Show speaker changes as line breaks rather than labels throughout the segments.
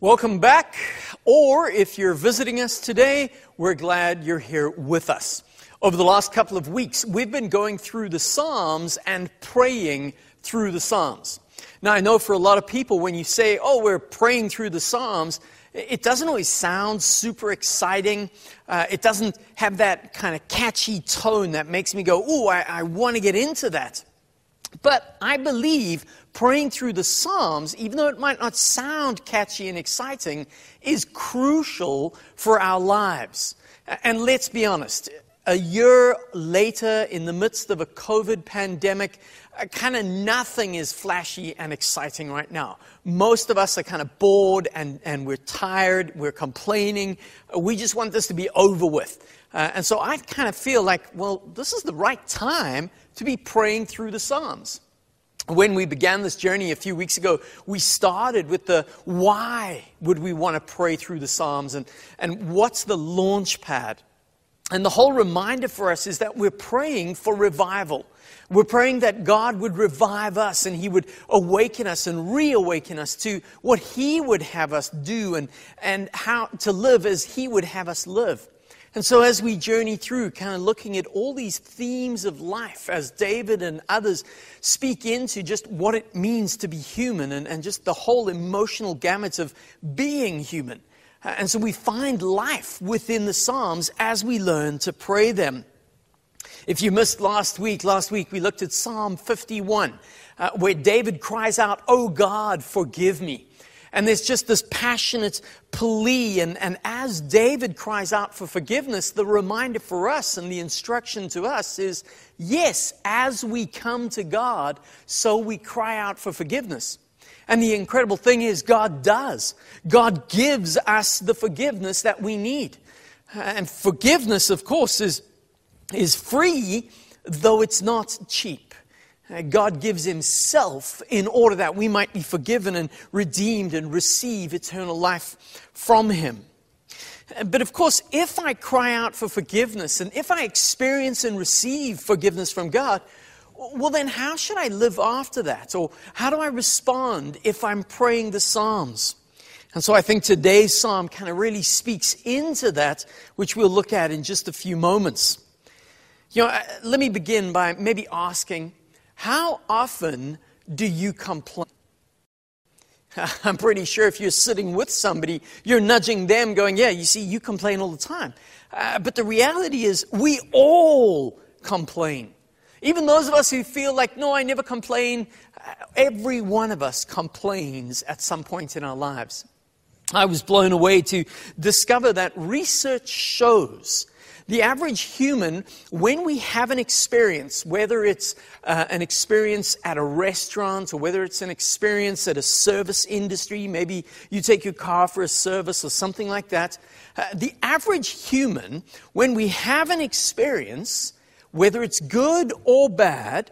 Welcome back, or if you're visiting us today, we're glad you're here with us. Over the last couple of weeks, we've been going through the Psalms and praying through the Psalms. Now, I know for a lot of people, when you say, oh, we're praying through the Psalms, it doesn't always sound super exciting. Uh, it doesn't have that kind of catchy tone that makes me go, ooh, I, I want to get into that. But I believe praying through the Psalms, even though it might not sound catchy and exciting, is crucial for our lives. And let's be honest, a year later, in the midst of a COVID pandemic, uh, kind of nothing is flashy and exciting right now. Most of us are kind of bored and, and we're tired, we're complaining. We just want this to be over with. Uh, and so I kind of feel like, well, this is the right time to be praying through the Psalms when we began this journey a few weeks ago, we started with the why would we want to pray through the Psalms and, and what's the launch pad? And the whole reminder for us is that we're praying for revival. We're praying that God would revive us and He would awaken us and reawaken us to what He would have us do and, and how to live as He would have us live. And so, as we journey through, kind of looking at all these themes of life, as David and others speak into just what it means to be human and, and just the whole emotional gamut of being human. And so, we find life within the Psalms as we learn to pray them. If you missed last week, last week we looked at Psalm 51, uh, where David cries out, Oh God, forgive me. And there's just this passionate plea. And, and as David cries out for forgiveness, the reminder for us and the instruction to us is yes, as we come to God, so we cry out for forgiveness. And the incredible thing is, God does. God gives us the forgiveness that we need. And forgiveness, of course, is, is free, though it's not cheap. Uh, God gives Himself in order that we might be forgiven and redeemed and receive eternal life from Him. Uh, but of course, if I cry out for forgiveness and if I experience and receive forgiveness from God, well, then how should I live after that? Or how do I respond if I'm praying the Psalms? And so I think today's psalm kind of really speaks into that, which we'll look at in just a few moments. You know, uh, let me begin by maybe asking how often do you complain? I'm pretty sure if you're sitting with somebody, you're nudging them, going, Yeah, you see, you complain all the time. Uh, but the reality is, we all complain. Even those of us who feel like, No, I never complain, uh, every one of us complains at some point in our lives. I was blown away to discover that research shows the average human, when we have an experience, whether it's uh, an experience at a restaurant or whether it's an experience at a service industry, maybe you take your car for a service or something like that, uh, the average human, when we have an experience, whether it's good or bad,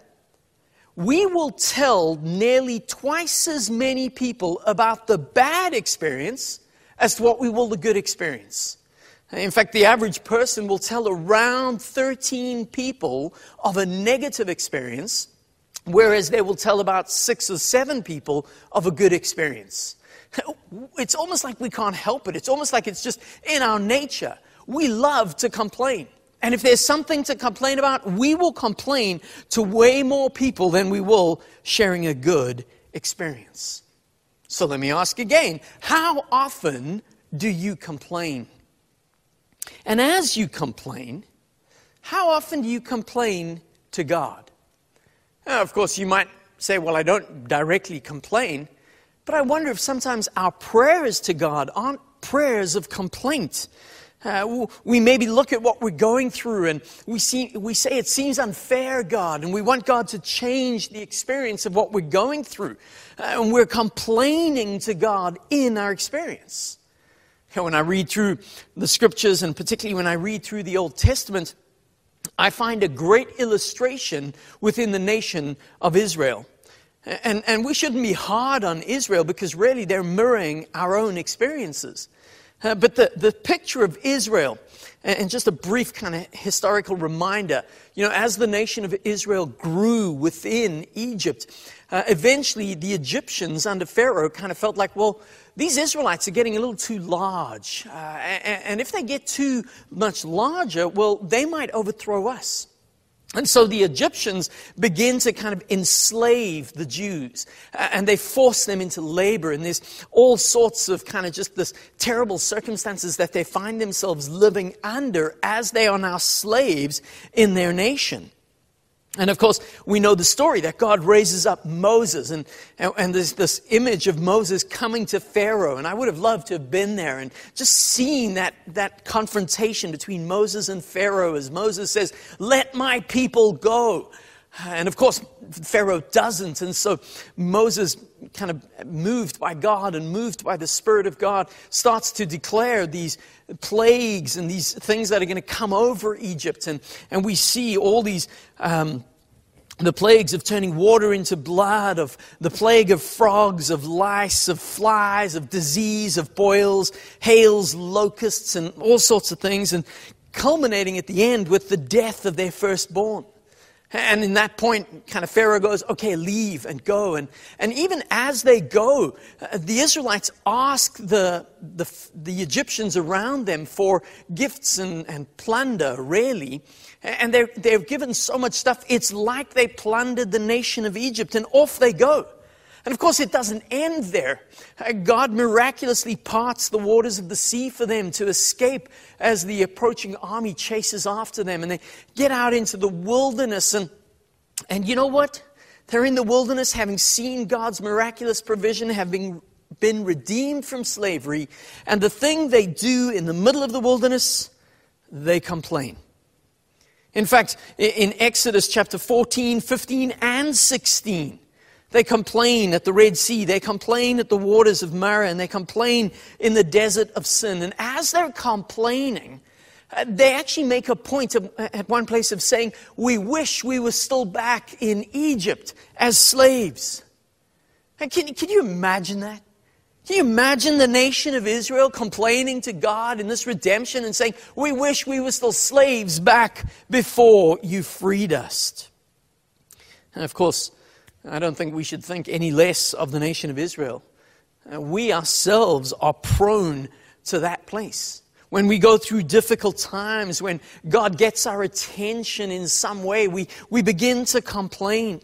we will tell nearly twice as many people about the bad experience as to what we will the good experience. In fact, the average person will tell around 13 people of a negative experience, whereas they will tell about six or seven people of a good experience. It's almost like we can't help it. It's almost like it's just in our nature. We love to complain. And if there's something to complain about, we will complain to way more people than we will sharing a good experience. So let me ask again how often do you complain? And as you complain, how often do you complain to God? Now, of course, you might say, Well, I don't directly complain, but I wonder if sometimes our prayers to God aren't prayers of complaint. Uh, we maybe look at what we're going through and we, see, we say it seems unfair, God, and we want God to change the experience of what we're going through. Uh, and we're complaining to God in our experience. When I read through the scriptures, and particularly when I read through the Old Testament, I find a great illustration within the nation of Israel. And, and we shouldn't be hard on Israel because really they're mirroring our own experiences. Uh, but the, the picture of Israel, and just a brief kind of historical reminder, you know, as the nation of Israel grew within Egypt, uh, eventually the Egyptians under Pharaoh kind of felt like, well, these Israelites are getting a little too large. Uh, and, and if they get too much larger, well, they might overthrow us. And so the Egyptians begin to kind of enslave the Jews and they force them into labor. And there's all sorts of kind of just this terrible circumstances that they find themselves living under as they are now slaves in their nation. And of course, we know the story that God raises up Moses, and, and, and, there's this image of Moses coming to Pharaoh. And I would have loved to have been there and just seen that, that confrontation between Moses and Pharaoh as Moses says, Let my people go. And of course, Pharaoh doesn't. And so Moses, kind of moved by God and moved by the Spirit of God, starts to declare these plagues and these things that are going to come over Egypt. And, and we see all these. Um, the plagues of turning water into blood, of the plague of frogs, of lice, of flies, of disease, of boils, hails, locusts, and all sorts of things, and culminating at the end with the death of their firstborn. And in that point, kind of Pharaoh goes, okay, leave and go. And, and even as they go, uh, the Israelites ask the, the, the Egyptians around them for gifts and, and plunder, really. And they're, they're given so much stuff, it's like they plundered the nation of Egypt, and off they go. And of course, it doesn't end there. Uh, God miraculously parts the waters of the sea for them to escape as the approaching army chases after them. And they get out into the wilderness. And, and you know what? They're in the wilderness having seen God's miraculous provision, having been redeemed from slavery. And the thing they do in the middle of the wilderness, they complain. In fact, in Exodus chapter 14, 15, and 16, they complain at the Red Sea. They complain at the waters of Marah. And they complain in the desert of sin. And as they're complaining, uh, they actually make a point of, uh, at one place of saying, We wish we were still back in Egypt as slaves. And can, can you imagine that? Can you imagine the nation of Israel complaining to God in this redemption and saying, We wish we were still slaves back before you freed us? And of course, I don't think we should think any less of the nation of Israel. Uh, we ourselves are prone to that place. When we go through difficult times, when God gets our attention in some way, we, we begin to complain.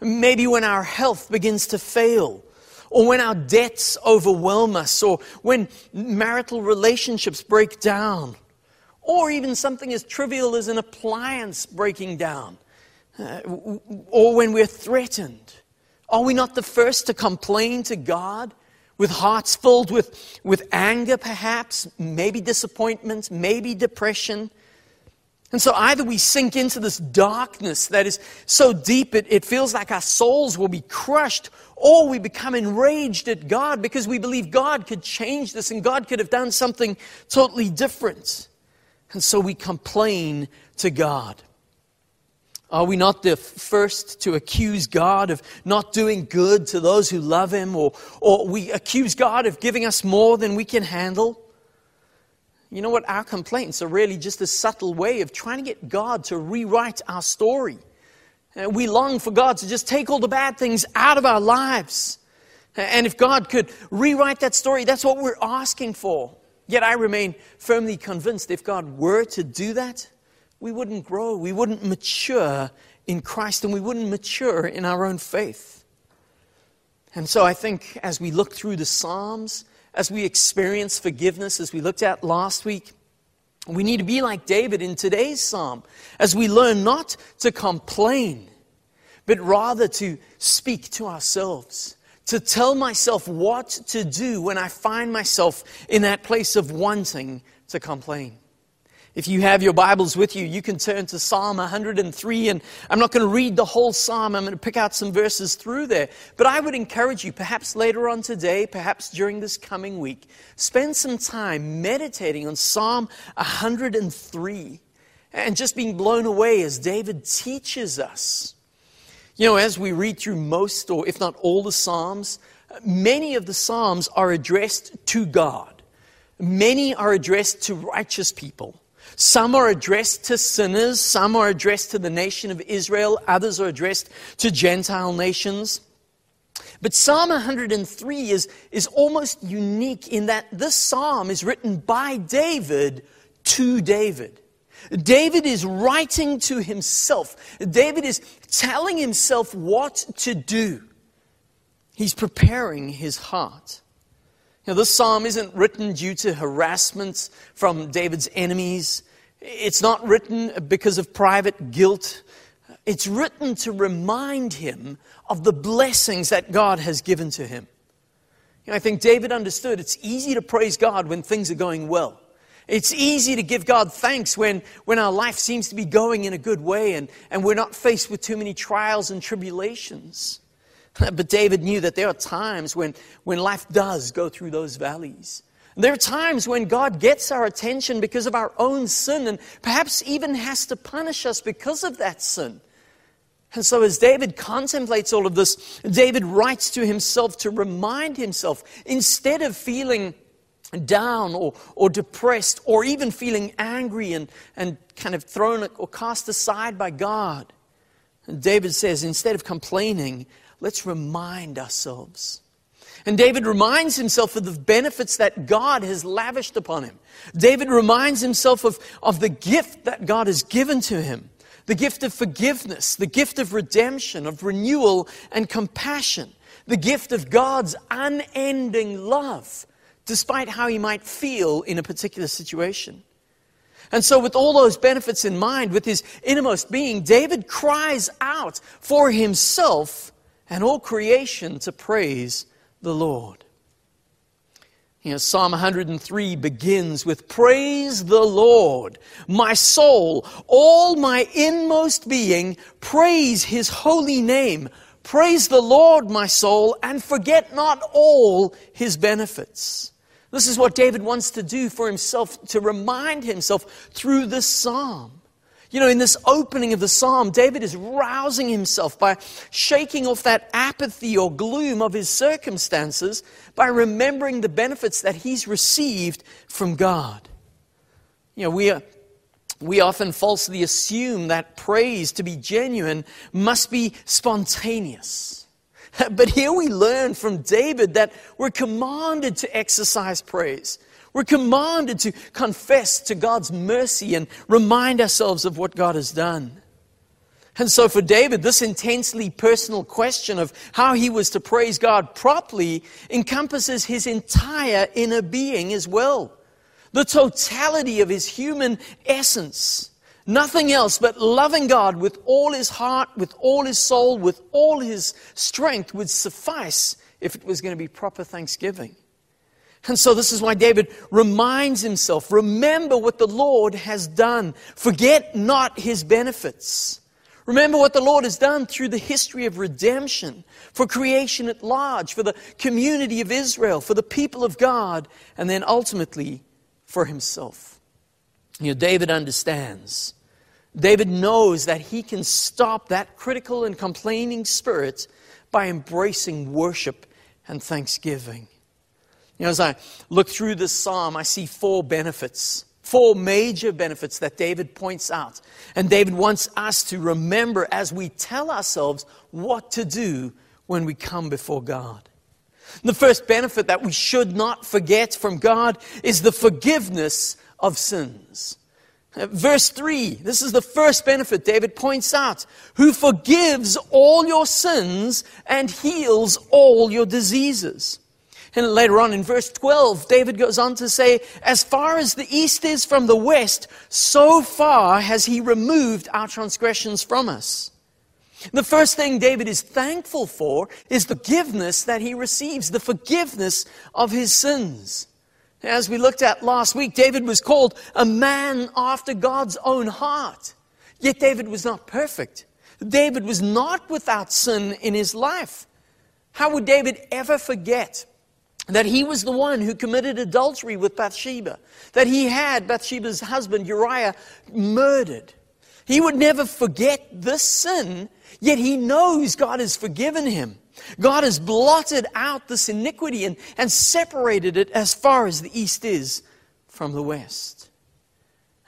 Maybe when our health begins to fail, or when our debts overwhelm us, or when marital relationships break down, or even something as trivial as an appliance breaking down or when we're threatened? Are we not the first to complain to God with hearts filled with, with anger, perhaps, maybe disappointment, maybe depression? And so either we sink into this darkness that is so deep it, it feels like our souls will be crushed, or we become enraged at God because we believe God could change this and God could have done something totally different. And so we complain to God. Are we not the first to accuse God of not doing good to those who love Him, or, or we accuse God of giving us more than we can handle? You know what? Our complaints are really just a subtle way of trying to get God to rewrite our story. Uh, we long for God to just take all the bad things out of our lives. And if God could rewrite that story, that's what we're asking for. Yet I remain firmly convinced if God were to do that, we wouldn't grow, we wouldn't mature in Christ, and we wouldn't mature in our own faith. And so I think as we look through the Psalms, as we experience forgiveness, as we looked at last week, we need to be like David in today's psalm as we learn not to complain, but rather to speak to ourselves, to tell myself what to do when I find myself in that place of wanting to complain. If you have your Bibles with you, you can turn to Psalm 103. And I'm not going to read the whole Psalm, I'm going to pick out some verses through there. But I would encourage you, perhaps later on today, perhaps during this coming week, spend some time meditating on Psalm 103 and just being blown away as David teaches us. You know, as we read through most, or if not all, the Psalms, many of the Psalms are addressed to God. Many are addressed to righteous people. Some are addressed to sinners, some are addressed to the nation of Israel, others are addressed to Gentile nations. But Psalm 103 is, is almost unique in that this psalm is written by David to David. David is writing to himself. David is telling himself what to do. He's preparing his heart. Now, this psalm isn't written due to harassment from David's enemies. It's not written because of private guilt. It's written to remind him of the blessings that God has given to him. You know, I think David understood it's easy to praise God when things are going well. It's easy to give God thanks when, when our life seems to be going in a good way and, and we're not faced with too many trials and tribulations. But David knew that there are times when, when life does go through those valleys. There are times when God gets our attention because of our own sin and perhaps even has to punish us because of that sin. And so, as David contemplates all of this, David writes to himself to remind himself, instead of feeling down or, or depressed or even feeling angry and, and kind of thrown or cast aside by God, David says, instead of complaining, let's remind ourselves. And David reminds himself of the benefits that God has lavished upon him. David reminds himself of, of the gift that God has given to him the gift of forgiveness, the gift of redemption, of renewal and compassion, the gift of God's unending love, despite how he might feel in a particular situation. And so, with all those benefits in mind, with his innermost being, David cries out for himself and all creation to praise the Lord. You know, Psalm 103 begins with Praise the Lord, my soul, all my inmost being, praise his holy name. Praise the Lord, my soul, and forget not all his benefits. This is what David wants to do for himself, to remind himself through this psalm. You know, in this opening of the psalm, David is rousing himself by shaking off that apathy or gloom of his circumstances by remembering the benefits that he's received from God. You know, we, are, we often falsely assume that praise, to be genuine, must be spontaneous. But here we learn from David that we're commanded to exercise praise. We're commanded to confess to God's mercy and remind ourselves of what God has done. And so, for David, this intensely personal question of how he was to praise God properly encompasses his entire inner being as well. The totality of his human essence. Nothing else but loving God with all his heart, with all his soul, with all his strength would suffice if it was going to be proper thanksgiving. And so, this is why David reminds himself remember what the Lord has done, forget not his benefits. Remember what the Lord has done through the history of redemption, for creation at large, for the community of Israel, for the people of God, and then ultimately for himself. You know, David understands. David knows that he can stop that critical and complaining spirit by embracing worship and thanksgiving. You know, as I look through this psalm, I see four benefits, four major benefits that David points out. And David wants us to remember as we tell ourselves what to do when we come before God. The first benefit that we should not forget from God is the forgiveness of sins. Verse 3, this is the first benefit David points out. Who forgives all your sins and heals all your diseases. And later on in verse 12, David goes on to say, As far as the east is from the west, so far has he removed our transgressions from us. The first thing David is thankful for is the forgiveness that he receives, the forgiveness of his sins. As we looked at last week, David was called a man after God's own heart. Yet David was not perfect. David was not without sin in his life. How would David ever forget that he was the one who committed adultery with Bathsheba, that he had Bathsheba's husband Uriah murdered. He would never forget this sin, yet he knows God has forgiven him. God has blotted out this iniquity and, and separated it as far as the east is from the west.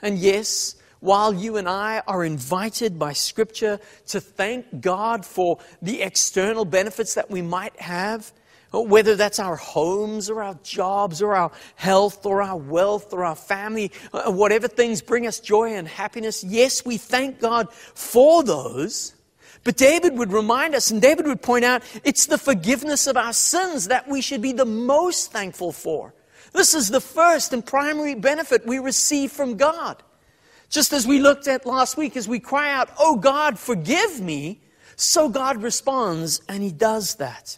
And yes, while you and I are invited by Scripture to thank God for the external benefits that we might have, whether that's our homes or our jobs or our health or our wealth or our family, uh, whatever things bring us joy and happiness, yes, we thank God for those. But David would remind us, and David would point out, it's the forgiveness of our sins that we should be the most thankful for. This is the first and primary benefit we receive from God. Just as we looked at last week, as we cry out, Oh God, forgive me, so God responds, and He does that.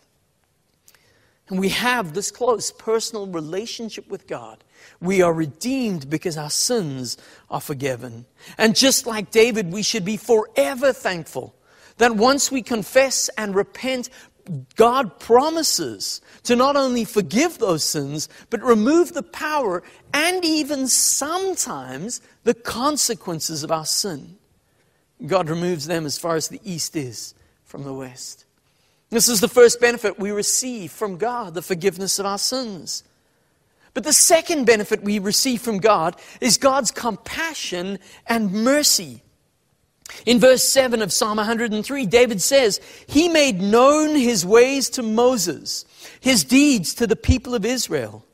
And we have this close personal relationship with God. We are redeemed because our sins are forgiven. And just like David, we should be forever thankful that once we confess and repent, God promises to not only forgive those sins, but remove the power and even sometimes the consequences of our sin. God removes them as far as the east is from the west. This is the first benefit we receive from God, the forgiveness of our sins. But the second benefit we receive from God is God's compassion and mercy. In verse 7 of Psalm 103, David says, He made known his ways to Moses, his deeds to the people of Israel.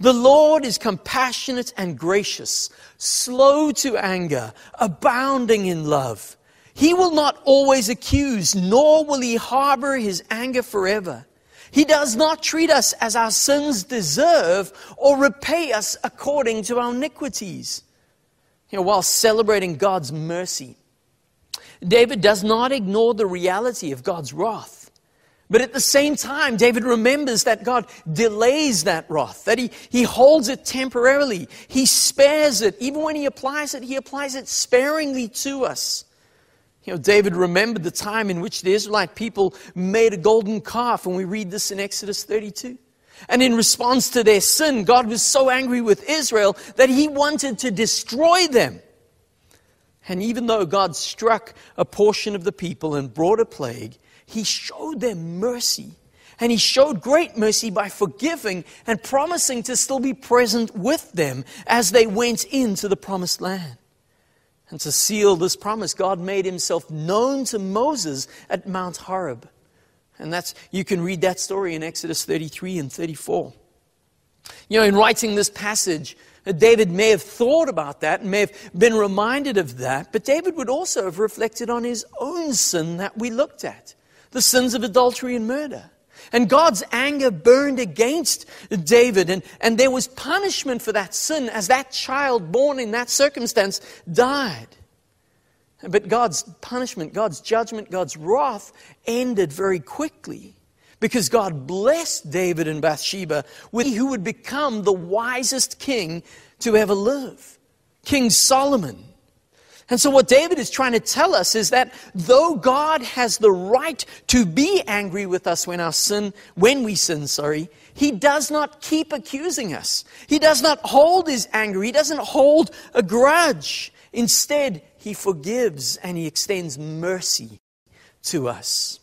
The Lord is compassionate and gracious, slow to anger, abounding in love. He will not always accuse, nor will he harbor his anger forever. He does not treat us as our sins deserve or repay us according to our iniquities. You know, while celebrating God's mercy, David does not ignore the reality of God's wrath. But at the same time, David remembers that God delays that wrath, that he, he holds it temporarily. He spares it. Even when he applies it, he applies it sparingly to us. You know, David remembered the time in which the Israelite people made a golden calf, and we read this in Exodus 32. And in response to their sin, God was so angry with Israel that he wanted to destroy them. And even though God struck a portion of the people and brought a plague, He showed them mercy. And He showed great mercy by forgiving and promising to still be present with them as they went into the promised land. And to seal this promise, God made Himself known to Moses at Mount Horeb. And that's, you can read that story in Exodus 33 and 34. You know, in writing this passage, David may have thought about that and may have been reminded of that, but David would also have reflected on his own sin that we looked at the sins of adultery and murder. And God's anger burned against David, and, and there was punishment for that sin as that child born in that circumstance died. But God's punishment, God's judgment, God's wrath ended very quickly because God blessed David and Bathsheba with who would become the wisest king to ever live, King Solomon. And so, what David is trying to tell us is that though God has the right to be angry with us when our sin, when we sin, sorry, he does not keep accusing us. He does not hold his anger. He doesn't hold a grudge. Instead, he forgives and he extends mercy to us.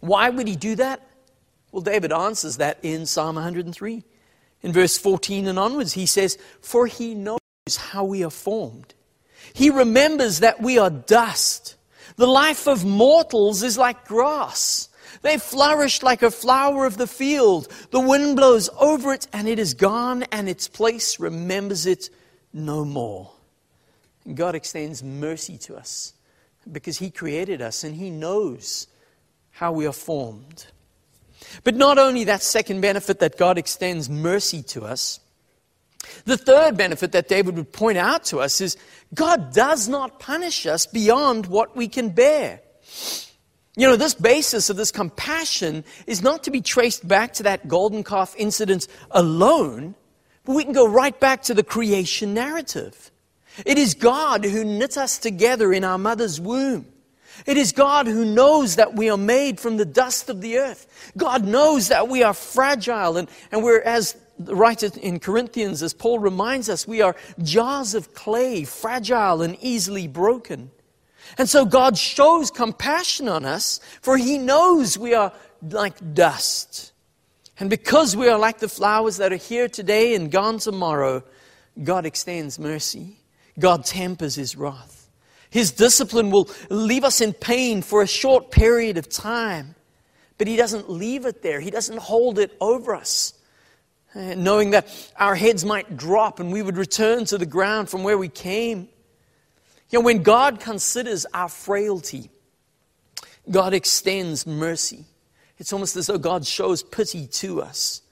Why would he do that? Well, David answers that in Psalm 103. In verse 14 and onwards, he says, For he knows how we are formed. He remembers that we are dust. The life of mortals is like grass. They flourish like a flower of the field. The wind blows over it, and it is gone, and its place remembers it no more. God extends mercy to us because He created us and He knows how we are formed. But not only that second benefit that God extends mercy to us, the third benefit that David would point out to us is God does not punish us beyond what we can bear. You know, this basis of this compassion is not to be traced back to that golden calf incident alone, but we can go right back to the creation narrative. It is God who knit us together in our mother's womb. It is God who knows that we are made from the dust of the earth. God knows that we are fragile and, and we're, as right in Corinthians, as Paul reminds us, we are jars of clay, fragile and easily broken. And so God shows compassion on us, for He knows we are like dust. And because we are like the flowers that are here today and gone tomorrow, God extends mercy. God tempers his wrath. His discipline will leave us in pain for a short period of time, but he doesn't leave it there. He doesn't hold it over us. Knowing that our heads might drop and we would return to the ground from where we came. You know, when God considers our frailty, God extends mercy. It's almost as though God shows pity to us.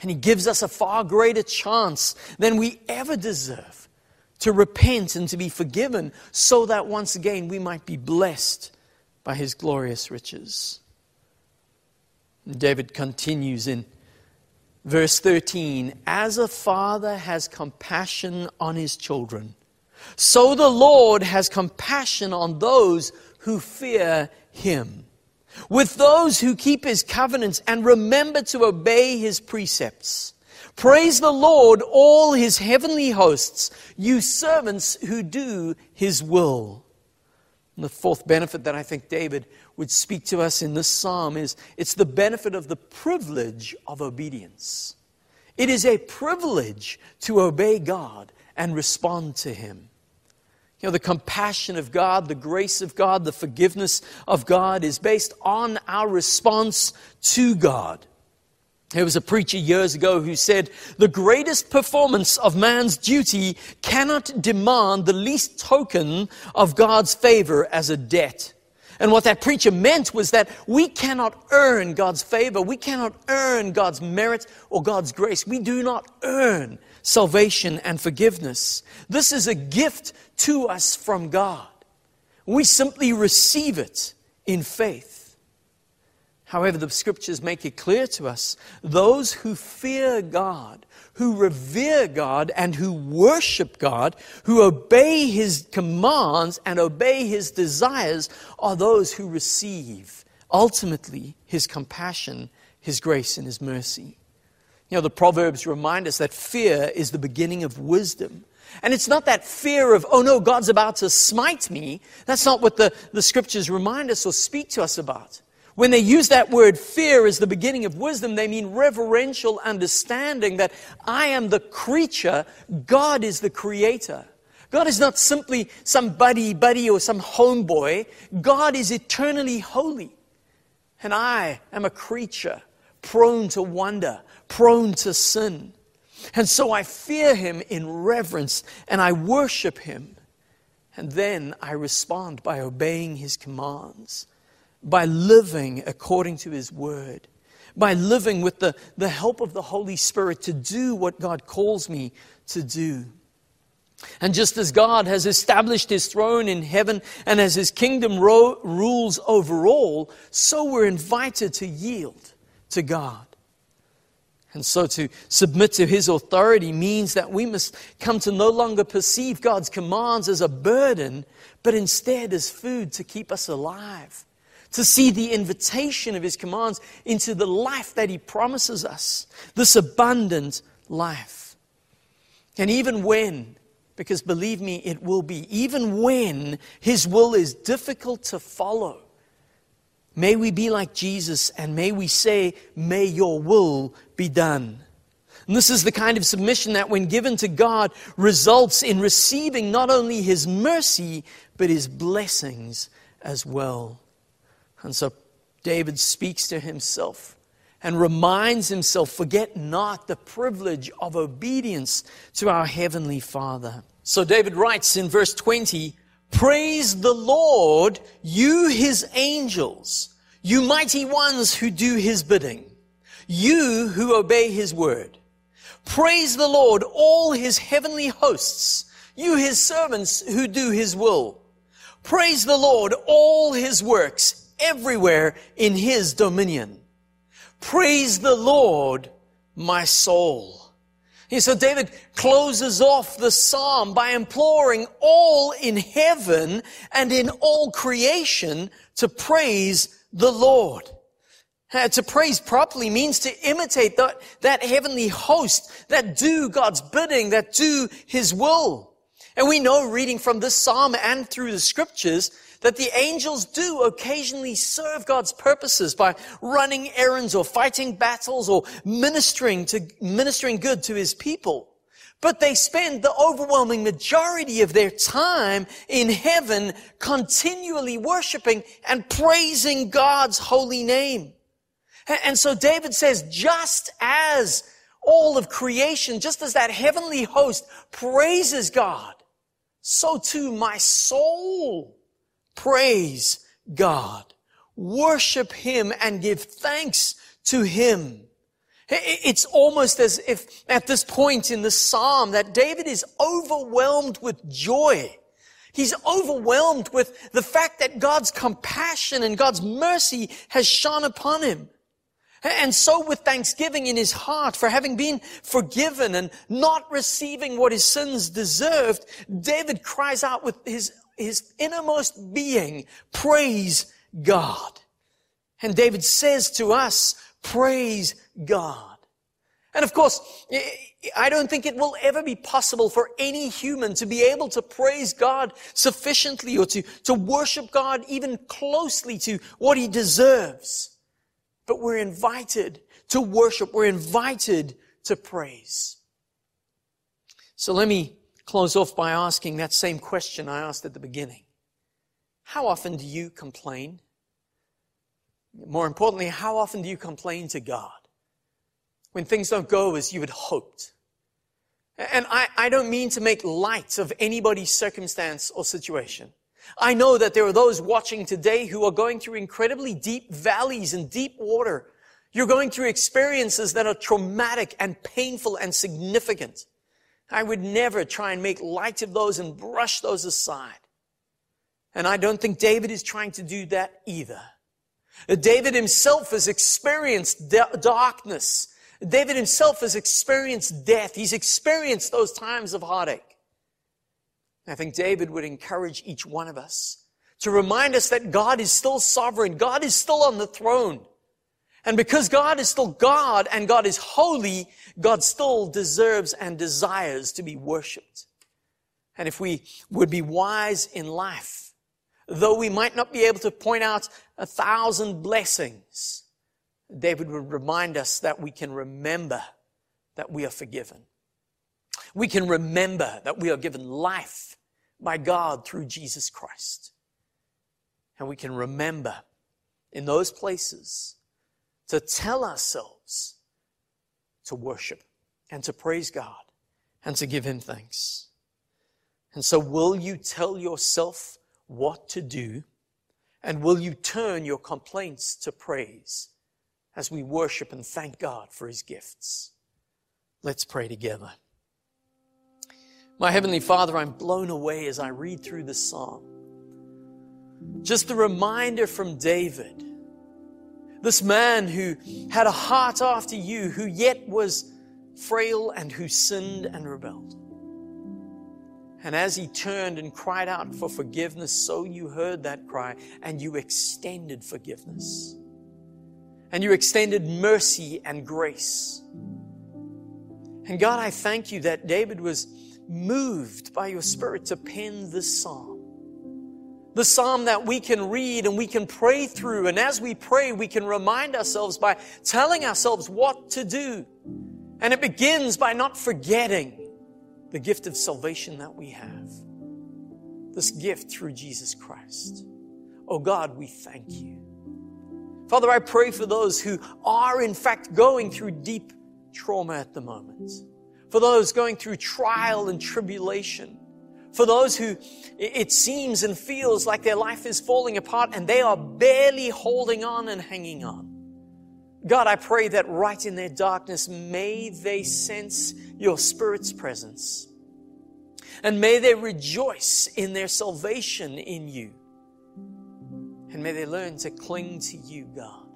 And He gives us a far greater chance than we ever deserve to repent and to be forgiven so that once again we might be blessed by His glorious riches. David continues in verse 13 As a father has compassion on his children, so the Lord has compassion on those who fear him. With those who keep his covenants and remember to obey his precepts. Praise the Lord, all his heavenly hosts, you servants who do his will. And the fourth benefit that I think David would speak to us in this psalm is it's the benefit of the privilege of obedience. It is a privilege to obey God and respond to him. You know, the compassion of God, the grace of God, the forgiveness of God is based on our response to God. There was a preacher years ago who said, The greatest performance of man's duty cannot demand the least token of God's favor as a debt. And what that preacher meant was that we cannot earn God's favor. We cannot earn God's merit or God's grace. We do not earn salvation and forgiveness. This is a gift to us from God. We simply receive it in faith. However, the scriptures make it clear to us those who fear God, who revere God, and who worship God, who obey His commands and obey His desires, are those who receive ultimately His compassion, His grace, and His mercy. You know, the Proverbs remind us that fear is the beginning of wisdom. And it's not that fear of, oh no, God's about to smite me. That's not what the, the scriptures remind us or speak to us about. When they use that word fear as the beginning of wisdom, they mean reverential understanding that I am the creature, God is the creator. God is not simply some buddy, buddy, or some homeboy. God is eternally holy. And I am a creature prone to wonder, prone to sin. And so I fear him in reverence and I worship him. And then I respond by obeying his commands, by living according to his word, by living with the, the help of the Holy Spirit to do what God calls me to do. And just as God has established his throne in heaven and as his kingdom ro- rules over all, so we're invited to yield to God. And so to submit to his authority means that we must come to no longer perceive God's commands as a burden, but instead as food to keep us alive. To see the invitation of his commands into the life that he promises us, this abundant life. And even when, because believe me, it will be, even when his will is difficult to follow, May we be like Jesus and may we say, May your will be done. And this is the kind of submission that, when given to God, results in receiving not only His mercy, but His blessings as well. And so David speaks to himself and reminds himself forget not the privilege of obedience to our Heavenly Father. So David writes in verse 20, Praise the Lord, you his angels, you mighty ones who do his bidding, you who obey his word. Praise the Lord, all his heavenly hosts, you his servants who do his will. Praise the Lord, all his works everywhere in his dominion. Praise the Lord, my soul. And so David closes off the psalm by imploring all in heaven and in all creation to praise the Lord. Uh, to praise properly means to imitate that, that heavenly host that do God's bidding, that do His will. And we know reading from this psalm and through the scriptures that the angels do occasionally serve God's purposes by running errands or fighting battles or ministering to, ministering good to his people. but they spend the overwhelming majority of their time in heaven continually worshiping and praising God's holy name. And so David says, just as all of creation, just as that heavenly host praises God, so too my soul praise God. Worship Him and give thanks to Him. It's almost as if at this point in the psalm that David is overwhelmed with joy. He's overwhelmed with the fact that God's compassion and God's mercy has shone upon him. And so with thanksgiving in his heart for having been forgiven and not receiving what his sins deserved, David cries out with his, his innermost being, praise God. And David says to us, praise God. And of course, I don't think it will ever be possible for any human to be able to praise God sufficiently or to, to worship God even closely to what he deserves. But we're invited to worship. We're invited to praise. So let me close off by asking that same question I asked at the beginning. How often do you complain? More importantly, how often do you complain to God when things don't go as you had hoped? And I, I don't mean to make light of anybody's circumstance or situation. I know that there are those watching today who are going through incredibly deep valleys and deep water. You're going through experiences that are traumatic and painful and significant. I would never try and make light of those and brush those aside. And I don't think David is trying to do that either. Uh, David himself has experienced darkness. David himself has experienced death. He's experienced those times of heartache. I think David would encourage each one of us to remind us that God is still sovereign. God is still on the throne. And because God is still God and God is holy, God still deserves and desires to be worshiped. And if we would be wise in life, though we might not be able to point out a thousand blessings, David would remind us that we can remember that we are forgiven. We can remember that we are given life by God through Jesus Christ. And we can remember in those places to tell ourselves to worship and to praise God and to give Him thanks. And so, will you tell yourself what to do? And will you turn your complaints to praise as we worship and thank God for His gifts? Let's pray together. My Heavenly Father, I'm blown away as I read through this psalm. Just a reminder from David, this man who had a heart after you, who yet was frail and who sinned and rebelled. And as he turned and cried out for forgiveness, so you heard that cry and you extended forgiveness. And you extended mercy and grace. And God, I thank you that David was moved by your Spirit to pen this psalm. The psalm that we can read and we can pray through. And as we pray, we can remind ourselves by telling ourselves what to do. And it begins by not forgetting the gift of salvation that we have. This gift through Jesus Christ. Oh God, we thank you. Father, I pray for those who are in fact going through deep trauma at the moment for those going through trial and tribulation, for those who it seems and feels like their life is falling apart and they are barely holding on and hanging on. God, I pray that right in their darkness, may they sense your Spirit's presence. And may they rejoice in their salvation in you. And may they learn to cling to you, God,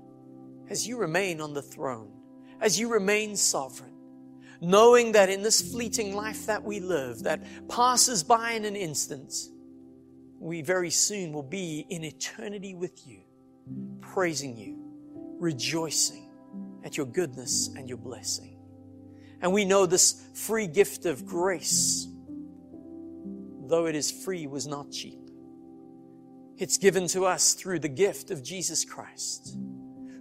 as you remain on the throne, as you remain sovereign knowing that in this fleeting life that we live, that passes by in an instant, we very soon will be in eternity with you, praising you, rejoicing at your goodness and your blessing. And we know this free gift of grace, though it is free, was not cheap. It's given to us through the gift of Jesus Christ,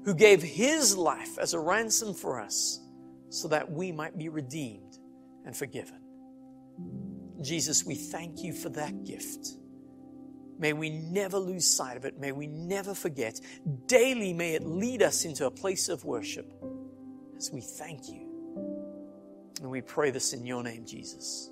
who gave his life as a ransom for us so that we might be redeemed and forgiven. Jesus, we thank you for that gift. May we never lose sight of it. May we never forget. Daily, may it lead us into a place of worship as we thank you. And we pray this in your name, Jesus.